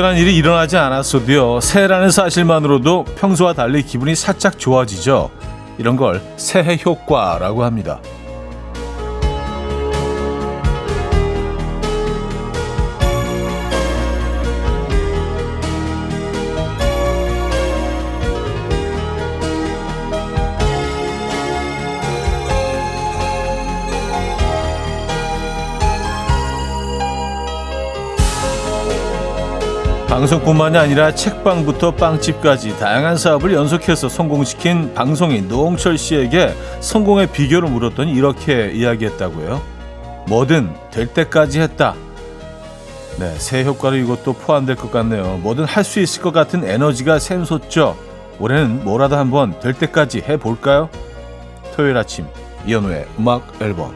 특별한 일이 일어나지 않았어도요. 새해라는 사실만으로도 평소와 달리 기분이 살짝 좋아지죠. 이런 걸 새해 효과라고 합니다. 방송뿐만이 아니라 책방부터 빵집까지 다양한 사업을 연속해서 성공시킨 방송인 노홍철 씨에게 성공의 비결을 물었더니 이렇게 이야기했다고요. 뭐든 될 때까지 했다. 네, 새 효과로 이것도 포함될 것 같네요. 뭐든 할 수 있을 것 같은 에너지가 샘솟죠. 올해는 뭐라도 한번 될 때까지 해볼까요? 토요일 아침 이현우의 음악 앨범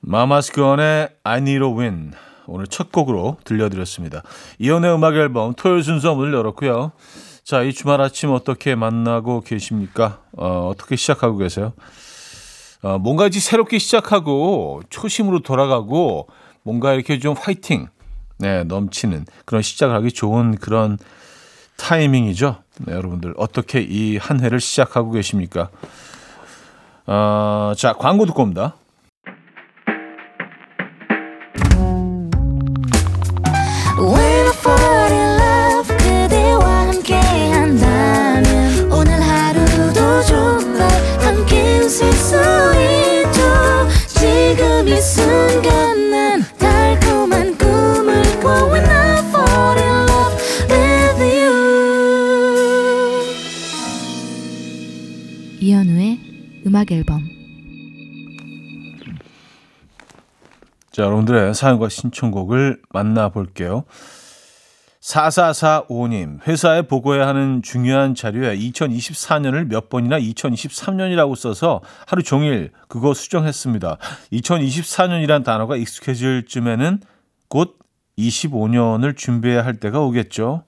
마마스건의 I Need a Win 오늘 첫 곡으로 들려드렸습니다. 이연의 음악 앨범 토요일 순서 문을 열었고요. 자, 이 주말 아침 어떻게 만나고 계십니까? 어, 어떻게 시작하고 계세요? 어, 뭔가 이제 새롭게 시작하고 초심으로 돌아가고 뭔가 이렇게 좀 화이팅, 네, 넘치는 그런 시작을 하기 좋은 그런 타이밍이죠. 네, 여러분들 어떻게 이 한 해를 시작하고 계십니까? 어, 자, 광고 듣고 옵니다. 음악 앨범 자, 여러분들의 사연과 신청곡을 만나볼게요. 4445님, 회사에 보고해야 하는 중요한 자료에 2024년을 몇 번이나 2023년이라고 써서 하루 종일 그거 수정했습니다. 2024년이란 단어가 익숙해질 쯤에는 곧 25년을 준비해야 할 때가 오겠죠.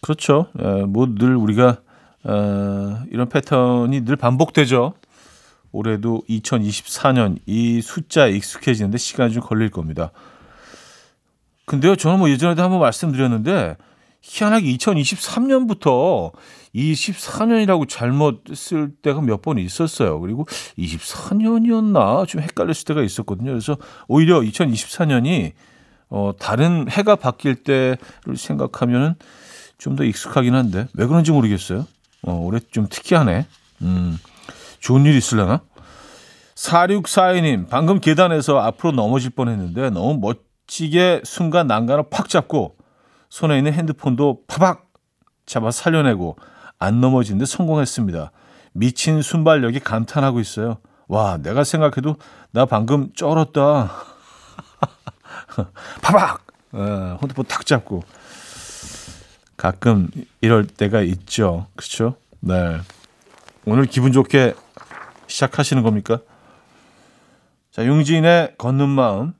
그렇죠. 뭐 늘 우리가 어, 이런 패턴이 늘 반복되죠. 올해도 2024년 이 숫자에 익숙해지는데 시간이 좀 걸릴 겁니다. 근데요, 저는 뭐 예전에도 한번 말씀드렸는데 희한하게 2023년부터 24년이라고 잘못 쓸 때가 몇 번 있었어요. 그리고 24년이었나 좀 헷갈렸을 때가 있었거든요. 그래서 오히려 2024년이 어, 다른 해가 바뀔 때를 생각하면은 좀 더 익숙하긴 한데 왜 그런지 모르겠어요. 어, 올해 좀 특이하네. 음, 좋은 일 있으려나? 4642님, 방금 계단에서 앞으로 넘어질 뻔 했는데 너무 멋지게 순간 난간을 팍 잡고 손에 있는 핸드폰도 파박 잡아 살려내고 안 넘어지는데 성공했습니다. 미친 순발력이 감탄하고 있어요. 와, 내가 생각해도 나 방금 쩔었다. 파박! 어, 핸드폰 탁 잡고. 가끔 이럴 때가 있죠. 그렇죠? 네. 오늘 기분 좋게 시작하시는 겁니까? 자, 융진의 걷는 마음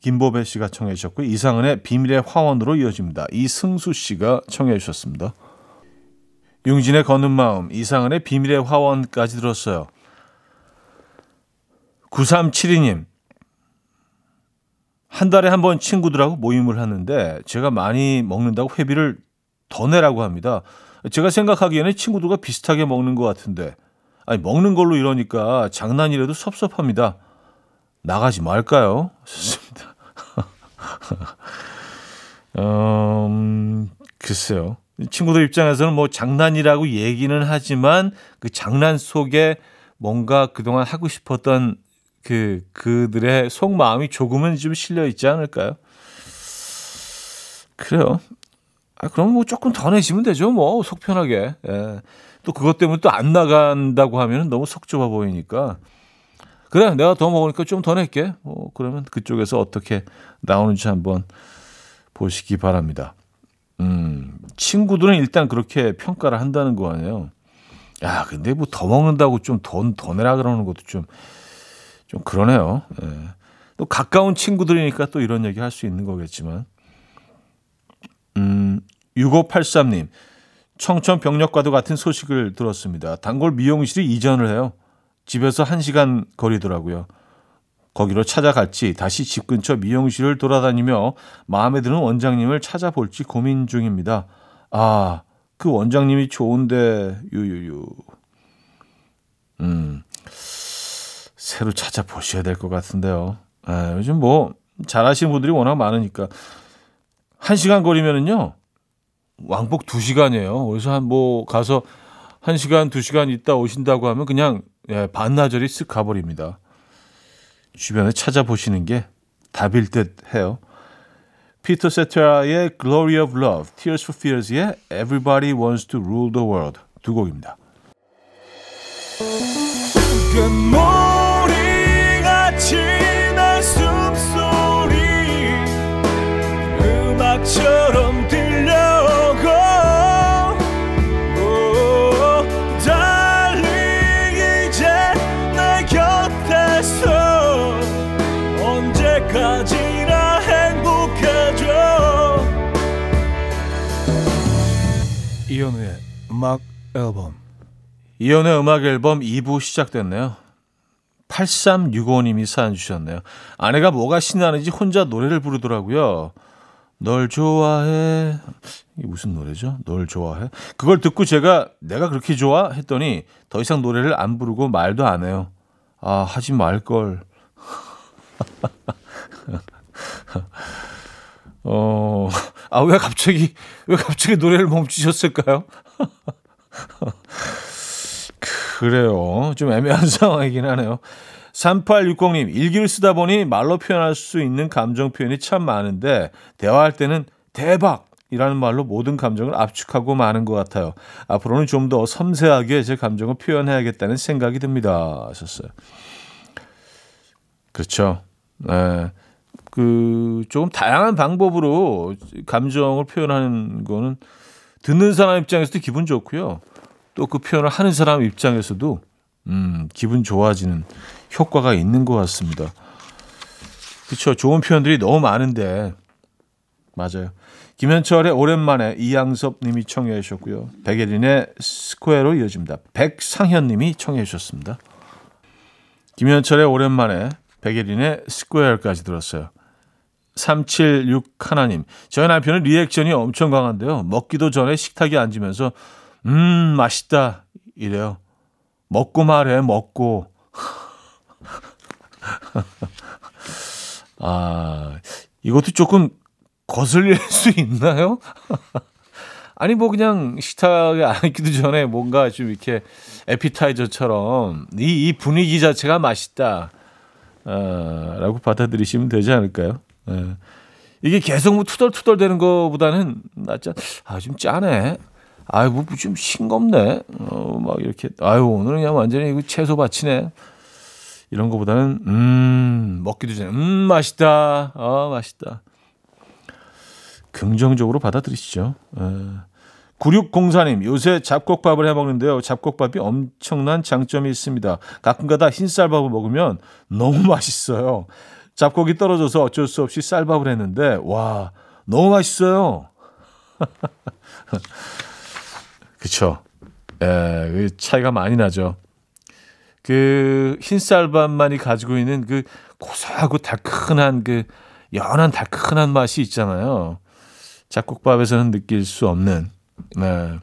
김보배 씨가 청해 주셨고 이상은의 비밀의 화원으로 이어집니다. 이승수 씨가 청해 주셨습니다. 융진의 걷는 마음, 이상은의 비밀의 화원까지 들었어요. 9372님. 한 달에 한 번 친구들하고 모임을 하는데 제가 많이 먹는다고 회비를 더 내라고 합니다. 제가 생각하기에는 친구들과 비슷하게 먹는 것 같은데, 아니, 먹는 걸로 이러니까 장난이라도 섭섭합니다. 나가지 말까요? 좋습니다. 음, 글쎄요. 친구들 입장에서는 뭐 장난이라고 얘기는 하지만 그 장난 속에 뭔가 그동안 하고 싶었던 그, 그들의 속마음이 조금은 좀 실려 있지 않을까요? 그래요. 아, 그럼 뭐 조금 더 내시면 되죠. 뭐, 속 편하게. 예. 또 그것 때문에 또 안 나간다고 하면 너무 속 좁아 보이니까. 그래, 내가 더 먹으니까 좀 더 낼게. 뭐, 그러면 그쪽에서 어떻게 나오는지 한번 보시기 바랍니다. 음, 친구들은 일단 그렇게 평가를 한다는 거 아니에요. 야, 근데 뭐 더 먹는다고 좀 돈 더 내라 그러는 것도 좀, 좀 그러네요. 예. 또 가까운 친구들이니까 또 이런 얘기 할 수 있는 거겠지만. 음, 6583님. 청천벽력과도 같은 소식을 들었습니다. 단골 미용실이 이전을 해요. 집에서 1시간 거리더라고요. 거기로 찾아갈지 다시 집 근처 미용실을 돌아다니며 마음에 드는 원장님을 찾아볼지 고민 중입니다. 아, 그 원장님이 좋은데 유유유. 음. 새로 찾아보셔야 될 것 같은데요. 아, 요즘 뭐 잘하시는 분들이 워낙 많으니까 한 시간 거리면은요 왕복 두 시간이에요. 그래서 한 뭐 가서 한 시간 두 시간 있다 오신다고 하면 그냥 예, 반나절이 쓱 가버립니다. 주변에 찾아보시는 게 답일 듯 해요. 피터 세트라의 Glory of Love, Tears for Fears의 Everybody Wants to Rule the World 두 곡입니다. 이현우의 음악 앨범 이현우의 음악 앨범 2부 시작됐네요 8365님이 사연 주셨네요. 아내가 뭐가 신나는지 혼자 노래를 부르더라고요. 널 좋아해. 이게 무슨 노래죠? 널 좋아해. 그걸 듣고 제가 내가 그렇게 좋아? 했더니 더 이상 노래를 안 부르고 말도 안 해요. 아, 하지 말걸. 어, 아, 왜 갑자기, 왜 갑자기 노래를 멈추셨을까요? 그래요. 좀 애매한 상황이긴 하네요. 3860님, 일기를 쓰다 보니 말로 표현할 수 있는 감정 표현이 참 많은데, 대화할 때는 대박! 이라는 말로 모든 감정을 압축하고 마는 것 같아요. 앞으로는 좀 더 섬세하게 제 감정을 표현해야겠다는 생각이 듭니다. 하셨어요. 그렇죠. 네. 그, 조금 다양한 방법으로 감정을 표현하는 거는 듣는 사람 입장에서도 기분 좋고요. 또 그 표현을 하는 사람 입장에서도 음, 기분 좋아지는 효과가 있는 것 같습니다. 그렇죠. 좋은 표현들이 너무 많은데 맞아요. 김현철의 오랜만에 이양섭 님이 청해 주셨고요. 백예린의 Square로 이어집니다. 백상현 님이 청해 주셨습니다. 김현철의 오랜만에 백예린의 스퀘어까지 들었어요. 376 하나님. 저희 남편은 리액션이 엄청 강한데요. 먹기도 전에 식탁에 앉으면서 음 맛있다 이래요. 먹고 말해 먹고. 아, 이것도 조금 거슬릴 수 있나요? 아니, 뭐, 그냥 식탁에 앉기도 전에 뭔가 좀 이렇게 에피타이저처럼 이, 이 분위기 자체가 맛있다. 어, 라고 받아들이시면 되지 않을까요? 예. 이게 계속 뭐 투덜투덜 되는 것보다는 낫지, 아, 좀 짜네. 아유, 뭐, 좀 싱겁네. 어, 막 이렇게, 아유, 오늘은 그냥 완전히 이거 채소 밭이네. 이런 거보다는 음 먹기도 전에 음 맛있다 아 맛있다 긍정적으로 받아들이시죠. 에. 9604님, 요새 잡곡밥을 해 먹는데요. 잡곡밥이 엄청난 장점이 있습니다. 가끔가다 흰 쌀밥을 먹으면 너무 맛있어요. 잡곡이 떨어져서 어쩔 수 없이 쌀밥을 했는데, 와, 너무 맛있어요. 그쵸. 에, 그 차이가 많이 나죠. 그 흰쌀밥만이 가지고 있는 그 고소하고 달큰한 그 연한 달큰한 맛이 있잖아요. 잡곡밥에서는 느낄 수 없는. 네.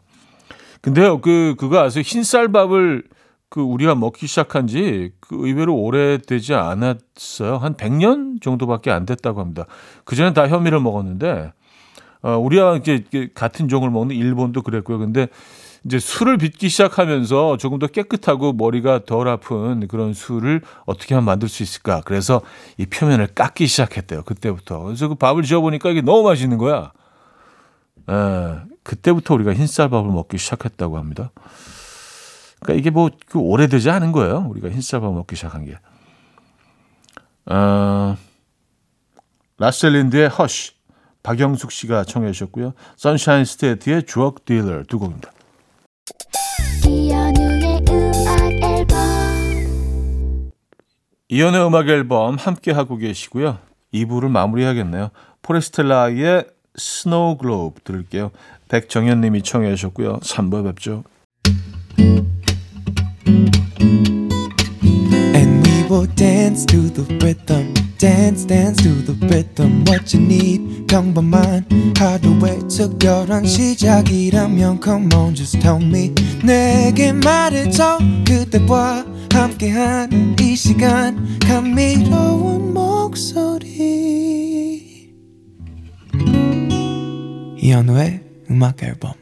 근데요, 그, 그거 아세요? 흰쌀밥을 그 우리가 먹기 시작한 지 그 의외로 오래되지 않았어요. 한 100년 정도밖에 안 됐다고 합니다. 그전엔 다 현미를 먹었는데, 어, 우리와 이제 같은 종을 먹는 일본도 그랬고요. 근데 이제 술을 빚기 시작하면서 조금 더 깨끗하고 머리가 덜 아픈 그런 술을 어떻게 하면 만들 수 있을까? 그래서 이 표면을 깎기 시작했대요. 그때부터. 그래서 그 밥을 지어 보니까 이게 너무 맛있는 거야. 에, 예, 그때부터 우리가 흰쌀밥을 먹기 시작했다고 합니다. 그러니까 이게 뭐그 오래되지 않은 거예요. 우리가 흰쌀밥 먹기 시작한 게. 어, 라세 린드의 Hush, 박영숙 씨가 청해 주셨고요. Sunshine State의 주억 딜러 두 곡입니다. 이현우의 음악 앨범 이현우의 음악 앨범 함께 하고 계시고요. 2부를 마무리하겠네요. 포레스텔라의 Snow Globe 들을게요. 백정현 님이 청해 주셨고요. 3부 뵙죠. people dance to the rhythm dance dance to the rhythm what you need. 평범한 하루의 특별한 시작이라면 come on just tell me. 내게 말해줘 그대와 함께한 이 시간. 감미로운 목소리. 이현우의 음악 앨범.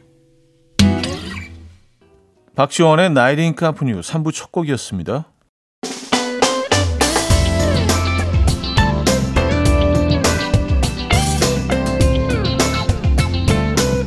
박지원의 나이링 카프뉴 3부 첫 곡이었습니다.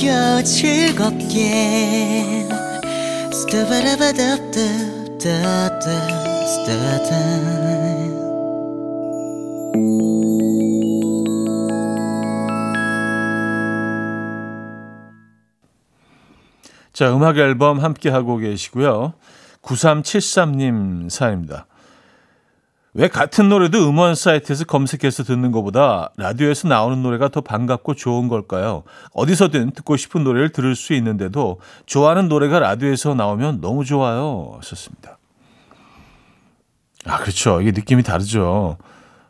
들어봐요 즐겁게 스타바라바답답답답답 자, 음악 앨범 함께 하고 계시고요. 9373님 사연입니다. 왜 같은 노래도 음원 사이트에서 검색해서 듣는 것보다 라디오에서 나오는 노래가 더 반갑고 좋은 걸까요? 어디서든 듣고 싶은 노래를 들을 수 있는데도 좋아하는 노래가 라디오에서 나오면 너무 좋아요. 하셨습니다. 아, 그렇죠. 이게 느낌이 다르죠.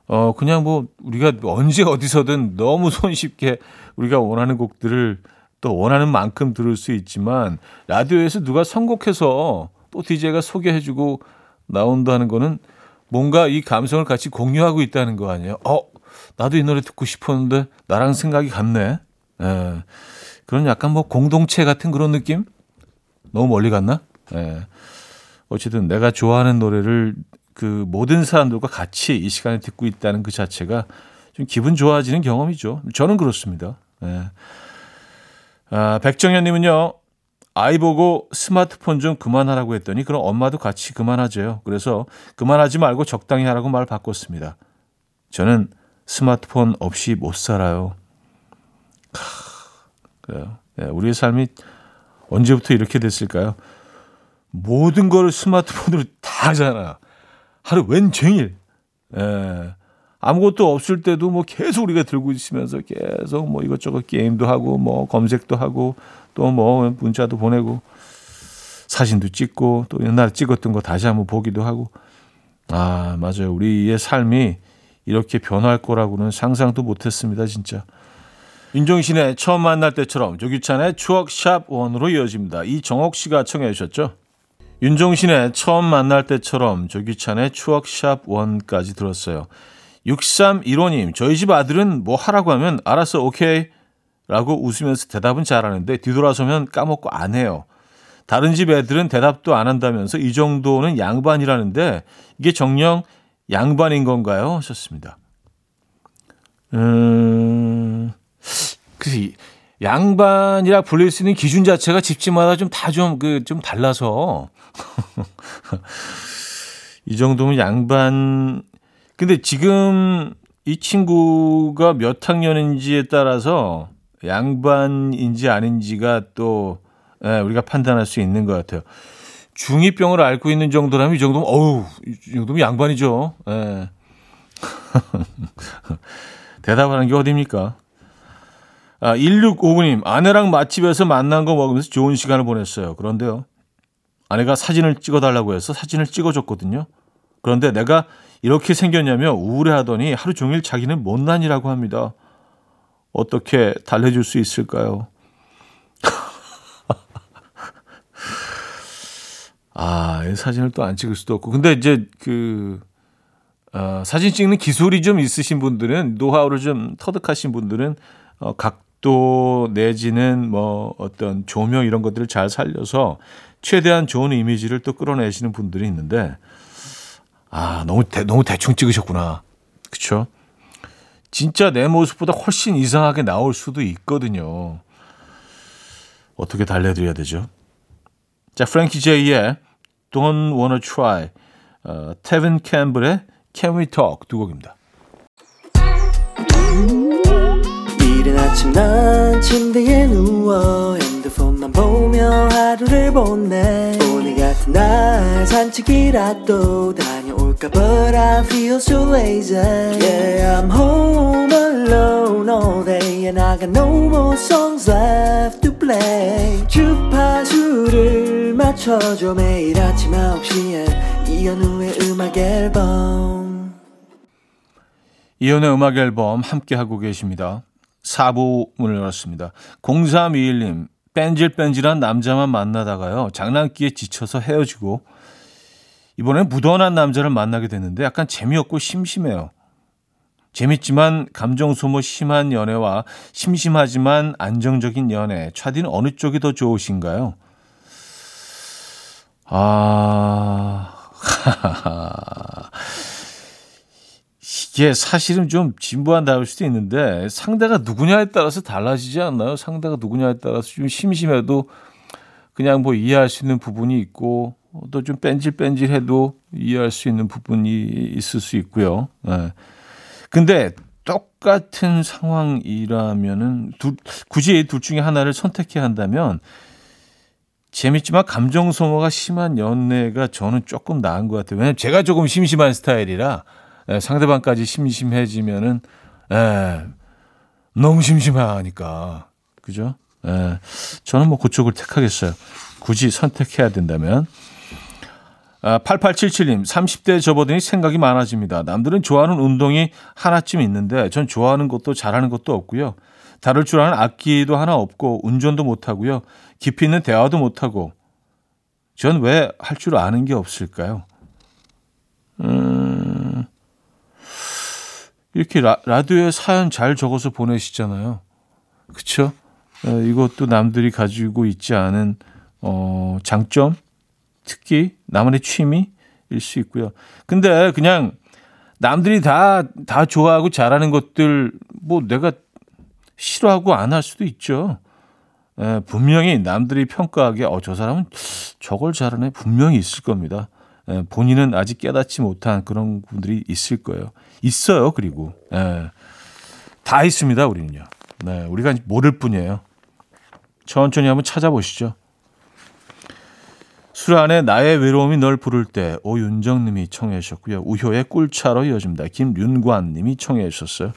어, 그냥 뭐 우리가 언제 어디서든 너무 손쉽게 우리가 원하는 곡들을 또 원하는 만큼 들을 수 있지만 라디오에서 누가 선곡해서 또 DJ가 소개해주고 나온다는 거는 뭔가 이 감성을 같이 공유하고 있다는 거 아니에요? 어, 나도 이 노래 듣고 싶었는데 나랑 생각이 같네. 예. 그런 약간 뭐 공동체 같은 그런 느낌? 너무 멀리 갔나? 예. 어쨌든 내가 좋아하는 노래를 그 모든 사람들과 같이 이 시간에 듣고 있다는 그 자체가 좀 기분 좋아지는 경험이죠. 저는 그렇습니다. 예. 아, 백정현님은요, 아이 보고 스마트폰 좀 그만하라고 했더니 그럼 엄마도 같이 그만하재요. 그래서 그만하지 말고 적당히 하라고 말 바꿨습니다. 저는 스마트폰 없이 못 살아요. 하, 그래요. 네, 우리의 삶이 언제부터 이렇게 됐을까요? 모든 걸 스마트폰으로 다 하잖아. 하루 웬종일. 예. 아무것도 없을 때도 뭐 계속 우리가 들고 있으면서 계속 뭐 이것저것 게임도 하고 뭐 검색도 하고 또 뭐 문자도 보내고 사진도 찍고 또 옛날에 찍었던 거 다시 한번 보기도 하고. 아 맞아요. 우리의 삶이 이렇게 변할 거라고는 상상도 못했습니다 진짜. 윤종신의 처음 만날 때처럼 조규찬의 추억 샵 원으로 이어집니다. 이정옥 씨가 청해 주셨죠? 윤종신의 처음 만날 때처럼 조규찬의 추억 샵 원까지 들었어요. 6315님, 저희 집 아들은 뭐 하라고 하면 알았어, 오케이. 라고 웃으면서 대답은 잘하는데 뒤돌아서면 까먹고 안 해요. 다른 집 애들은 대답도 안 한다면서 이 정도는 양반이라는데 이게 정령 양반인 건가요? 하셨습니다. 음, 그 양반이라 불릴 수 있는 기준 자체가 집집마다 좀 다 좀 그좀 달라서 이 정도면 양반 근데 지금 이 친구가 몇 학년인지에 따라서 양반인지 아닌지가 또 예, 우리가 판단할 수 있는 것 같아요. 중이병을 앓고 있는 정도라면 이 정도면 어우 이 정도면 양반이죠. 예. 대답하는 게 어딥니까? 아, 1659님, 아내랑 맛집에서 만난 거 먹으면서 좋은 시간을 보냈어요. 그런데요. 아내가 사진을 찍어달라고 해서 사진을 찍어줬거든요. 그런데 내가 이렇게 생겼냐며 우울해하더니 하루 종일 자기는 못난이라고 합니다. 어떻게 달래줄 수 있을까요? 아, 이 사진을 또 안 찍을 수도 없고. 근데 이제 그, 어, 사진 찍는 기술이 좀 있으신 분들은, 노하우를 좀 터득하신 분들은, 어, 각도 내지는 뭐 어떤 조명 이런 것들을 잘 살려서 최대한 좋은 이미지를 또 끌어내시는 분들이 있는데, 아, 너무, 대, 너무 대충 찍으셨구나. 그쵸? 진짜 내 모습보다 훨씬 이상하게 나올 수도 있거든요. 어떻게 달래드려야 되죠? 자, 프랭키 제이의 Don't Wanna Try, 어, 테빈 캠블의 Can We Talk 두 곡입니다. 이른 아침 난 침대에 누워 핸드폰만 보며 하루를 보내 오늘 같은 날 산책이라도 다 녀올까 But I feel so lazy Yeah I'm home alone all day And I got no more songs left to play 주파수를 맞춰줘 매일 아침 9시에 이현우의 음악 앨범 이연의 음악 앨범 함께 하고 계십니다. 4부 문을 열었습니다. 0321님, 뺀질뺀질한 남자만 만나다가요, 장난기에 지쳐서 헤어지고, 이번엔 무던한 남자를 만나게 됐는데 약간 재미없고 심심해요. 재밌지만 감정 소모 심한 연애와 심심하지만 안정적인 연애, 차디는 어느 쪽이 더 좋으신가요? 아, 이게 사실은 좀 진부한 답일 수도 있는데 상대가 누구냐에 따라서 달라지지 않나요? 상대가 누구냐에 따라서 좀 심심해도 그냥 뭐 이해할 수 있는 부분이 있고 또 좀 뺀질뺀질해도 이해할 수 있는 부분이 있을 수 있고요. 네. 근데 똑같은 상황이라면은 둘, 굳이 둘 중에 하나를 선택해야 한다면 재밌지만 감정 소모가 심한 연애가 저는 조금 나은 것 같아요. 왜냐면 제가 조금 심심한 스타일이라 예, 상대방까지 심심해지면은 예, 너무 심심하니까 그죠? 예, 저는 뭐 그쪽을 택하겠어요. 굳이 선택해야 된다면. 아, 8877님, 30대 접어드니 생각이 많아집니다. 남들은 좋아하는 운동이 하나쯤 있는데 전 좋아하는 것도 잘하는 것도 없고요. 다룰 줄 아는 악기도 하나 없고 운전도 못하고요. 깊이 있는 대화도 못하고 전 왜 할 줄 아는 게 없을까요? 음, 이렇게 라, 라디오에 사연 잘 적어서 보내시잖아요. 그쵸? 어, 이것도 남들이 가지고 있지 않은 어, 장점, 특기, 나만의 취미일 수 있고요. 근데 그냥 남들이 다, 다 좋아하고 잘하는 것들, 뭐 내가 싫어하고 안 할 수도 있죠. 에, 분명히 남들이 평가하기에, 어, 저 사람은 저걸 잘하네. 분명히 있을 겁니다. 에, 본인은 아직 깨닫지 못한 그런 분들이 있을 거예요. 있어요, 그리고. 에, 다 있습니다, 우리는요. 네, 우리가 모를 뿐이에요. 천천히 한번 찾아보시죠. 술 안에 나의 외로움이 널 부를 때 오윤정 님이 청해 주셨고요. 우효의 꿀차로 이어집니다. 김윤관 님이 청해 주셨어요.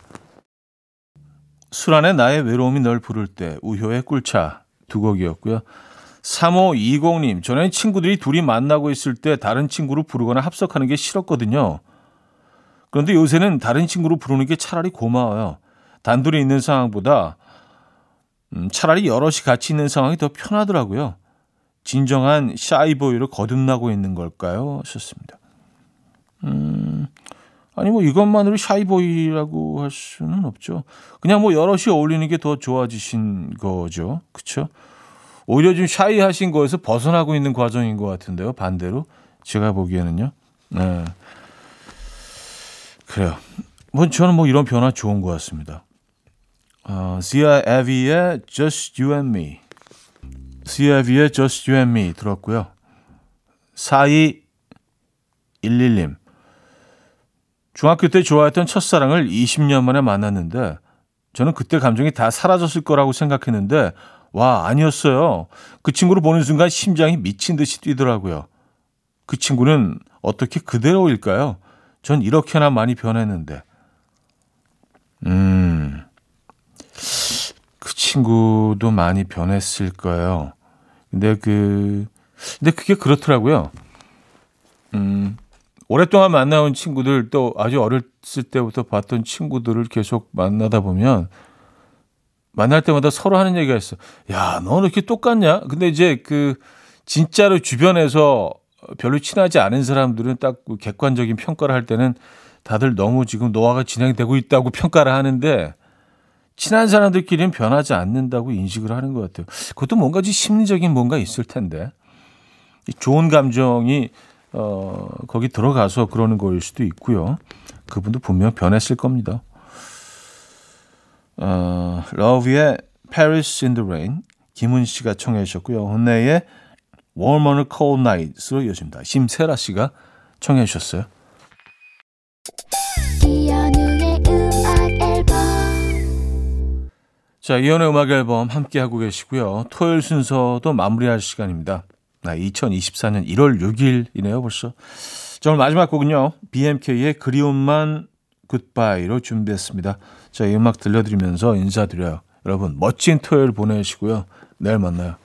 술 안에 나의 외로움이 널 부를 때 우효의 꿀차 두 곡이었고요. 3520님, 전에 친구들이 둘이 만나고 있을 때 다른 친구를 부르거나 합석하는 게 싫었거든요. 그런데 요새는 다른 친구를 부르는 게 차라리 고마워요. 단둘이 있는 상황보다 음, 차라리 여럿이 같이 있는 상황이 더 편하더라고요. 진정한 shy boy로 거듭나고 있는 걸까요? 하셨습니다. 음, 아니 뭐 이것만으로 shy boy라고 할 수는 없죠. 그냥 뭐 여럿이 어울리는 게 더 좋아지신 거죠. 그렇죠? 오히려 좀 샤이하신 거에서 벗어나고 있는 과정인 것 같은데요. 반대로 제가 보기에는요. 네. 그래요. 뭐 저는 뭐 이런 변화 좋은 것 같습니다. 어, 지아 에비의 Just You and Me. 지아비의 Just You and Me 들었고요. 4211님. 중학교 때 좋아했던 첫사랑을 20년 만에 만났는데 저는 그때 감정이 다 사라졌을 거라고 생각했는데 와 아니었어요. 그 친구를 보는 순간 심장이 미친 듯이 뛰더라고요. 그 친구는 어떻게 그대로일까요? 전 이렇게나 많이 변했는데. 친구도 많이 변했을 거예요. 근데 그 근데 그게 그렇더라고요. 음, 오랫동안 만나온 친구들 또 아주 어렸을 때부터 봤던 친구들을 계속 만나다 보면 만날 때마다 서로 하는 얘기가 있어. 야, 너는 이렇게 똑같냐? 근데 이제 그 진짜로 주변에서 별로 친하지 않은 사람들은 딱그 객관적인 평가를 할 때는 다들 너무 지금 노화가 진행되고 있다고 평가를 하는데 친한 사람들끼리는 변하지 않는다고 인식을 하는 것 같아요. 그것도 뭔가 좀 심리적인 뭔가 있을 텐데 이 좋은 감정이 어 거기 들어가서 그러는 거일 수도 있고요. 그분도 분명 변했을 겁니다. 어, 러브의 Paris in the Rain 김은 씨가 청해 주셨고요. 혼내의 Warm on a Cold Night으로 이어집니다. 심세라 씨가 청해 주셨어요. 자, 이연의 음악 앨범 함께 하고 계시고요. 토요일 순서도 마무리할 시간입니다. 나 2024년 1월 6일이네요, 벌써. 자, 오늘 마지막 곡은요. BMK의 그리움만 굿바이로 준비했습니다. 자, 이 음악 들려드리면서 인사드려요. 여러분, 멋진 토요일 보내시고요. 내일 만나요.